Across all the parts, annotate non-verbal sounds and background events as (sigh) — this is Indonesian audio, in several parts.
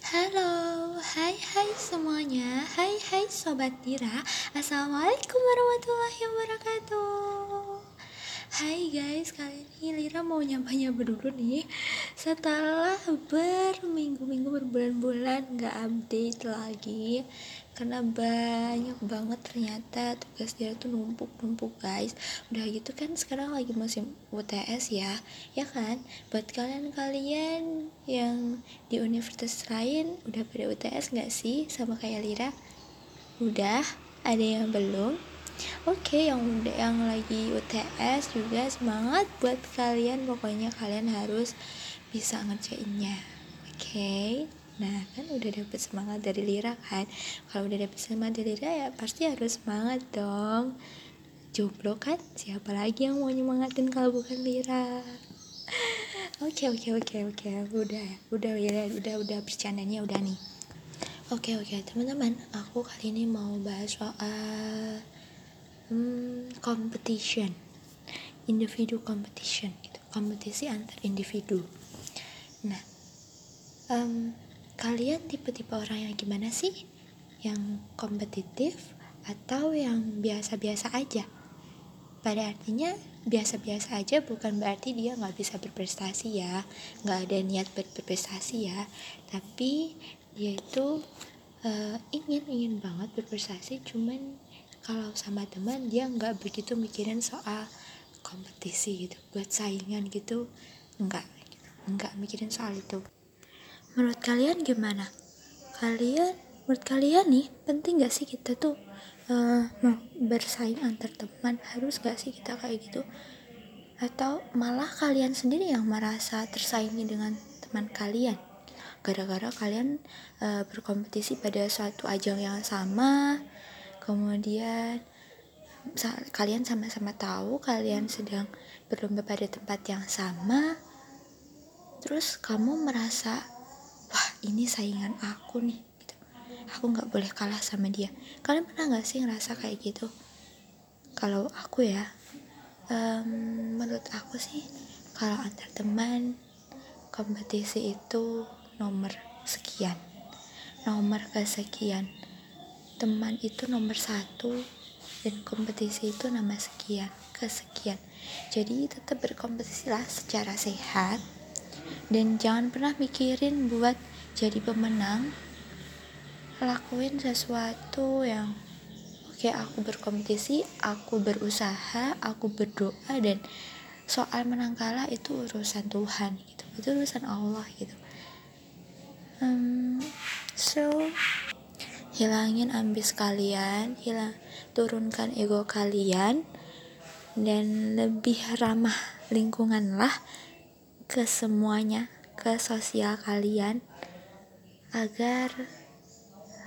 Halo, hai hai semuanya. Hai hai Sobat Dira Assalamualaikum warahmatullahi wabarakatuh. Hai guys, kali ini Lira mau nyapa-nyapa dulu nih Setelah berminggu-minggu berbulan-bulan gak update lagi Karena banyak banget ternyata tugas dia tuh numpuk-numpuk guys Udah gitu kan sekarang lagi musim UTS ya Ya kan, buat kalian-kalian yang di universitas lain Udah pada UTS gak sih sama kayak Lira? Udah, ada yang belum? Oke, yang udah yang lagi UTS juga semangat buat kalian. Pokoknya kalian harus bisa ngerjainnya. Oke. Nah, kan udah dapet semangat dari Lira kan. Kalau udah dapet semangat dari Lira ya pasti harus semangat dong. Jomblo kan? Siapa lagi yang mau nyemangatin kalau bukan Lira? (laughs) Oke, oke, oke, oke. Udah, udah, ya, udah, udah bercandanya udah nih. Oke oke teman-teman, aku kali ini mau bahas soal hmm, competition, individu competition, gitu, kompetisi antar individu. Nah, um, kalian tipe-tipe orang yang gimana sih? Yang kompetitif atau yang biasa-biasa aja? Pada artinya biasa-biasa aja bukan berarti dia nggak bisa berprestasi ya, nggak ada niat berprestasi ya, tapi dia itu uh, ingin ingin banget berprestasi. Cuman kalau sama teman dia nggak begitu mikirin soal kompetisi gitu buat saingan gitu. Nggak nggak mikirin soal itu. Menurut kalian gimana? Kalian menurut kalian nih penting gak sih kita tuh uh, bersaing antar teman? Harus gak sih kita kayak gitu? Atau malah kalian sendiri yang merasa tersaingi dengan teman kalian? Gara-gara kalian uh, berkompetisi pada suatu ajang yang sama kemudian sa kalian sama-sama tahu kalian sedang berlomba pada tempat yang sama terus kamu merasa wah ini saingan aku nih gitu. aku nggak boleh kalah sama dia. Kalian pernah nggak sih ngerasa kayak gitu? Kalau aku ya um, menurut aku sih kalau antar teman kompetisi itu nomor sekian. Nomor kesekian. Teman itu nomor satu dan kompetisi itu nama sekian kesekian. Jadi tetap berkompetisi lah secara sehat dan jangan pernah mikirin buat jadi pemenang. Lakuin sesuatu yang oke okay, aku berkompetisi aku berusaha aku berdoa dan soal menang kalah itu urusan Tuhan gitu. Itu urusan Allah gitu. Um, so hilangin ambis kalian hilang turunkan ego kalian dan lebih ramah lingkungan lah ke semuanya ke sosial kalian agar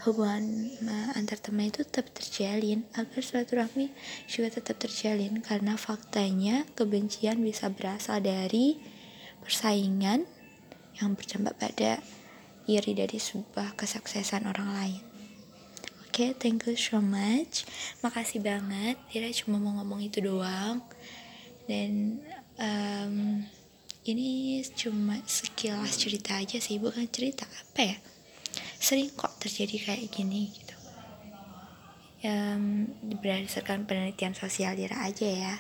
hubungan antar teman itu tetap terjalin agar silaturahmi juga tetap terjalin karena faktanya kebencian bisa berasal dari persaingan yang berdampak pada iri dari sebuah kesuksesan orang lain. Oke, okay, thank you so much. Makasih banget. Tira cuma mau ngomong itu doang. Dan um, ini cuma sekilas cerita aja sih, bukan cerita apa ya. Sering kok terjadi kayak gini gitu. Um, berdasarkan penelitian sosial Lira aja ya.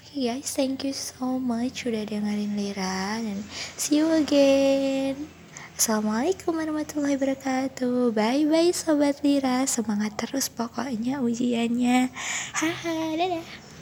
Oke okay guys, thank you so much udah dengerin Lira dan see you again. Assalamualaikum warahmatullahi wabarakatuh Bye bye sobat Lira Semangat terus pokoknya ujiannya Haha dadah